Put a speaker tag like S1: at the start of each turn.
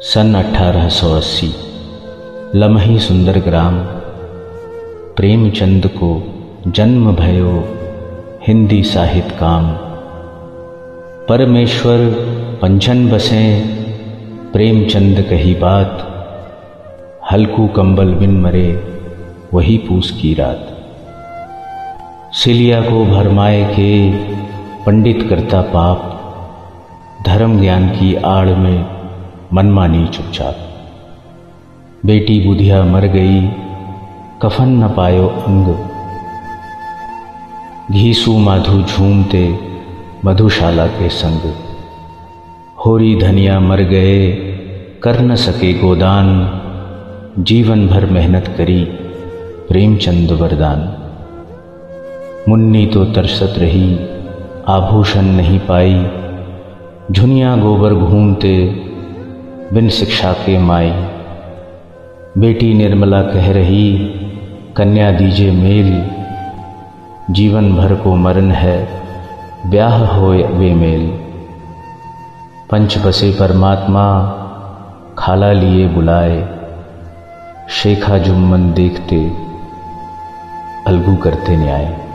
S1: सन 1880 लमही सुंदर ग्राम प्रेमचंद को जन्म भयो हिंदी साहित्य काम परमेश्वर, पंचन बसे, प्रेमचंद कही बात, हल्कू कंबल बिन मरे, वही पूस की रात। सिलिया को भरमाए के पंडित करता पाप धर्म ज्ञान की आड़ में मनमानी चुपचाप। बेटी बुधिया मर गई, कफन न पायो अंग। घीसू माधु झूमते मधुशाला के संग। होरी धनिया मर गए, कर न सके गोदान। जीवन भर मेहनत करी प्रेमचंद वरदान। मुन्नी तो तरसत रही, आभूषण नहीं पाई। झुनिया गोबर घूमते बिन शिक्षा के माई। बेटी निर्मला कह रही, कन्या दीजे मेल जीवन भर को मरण है, ब्याह हो वे मेल पंच बसे परमात्मा, खाला लिए बुलाए, शेखा जुम्मन देखते, अलगू करते न्याय।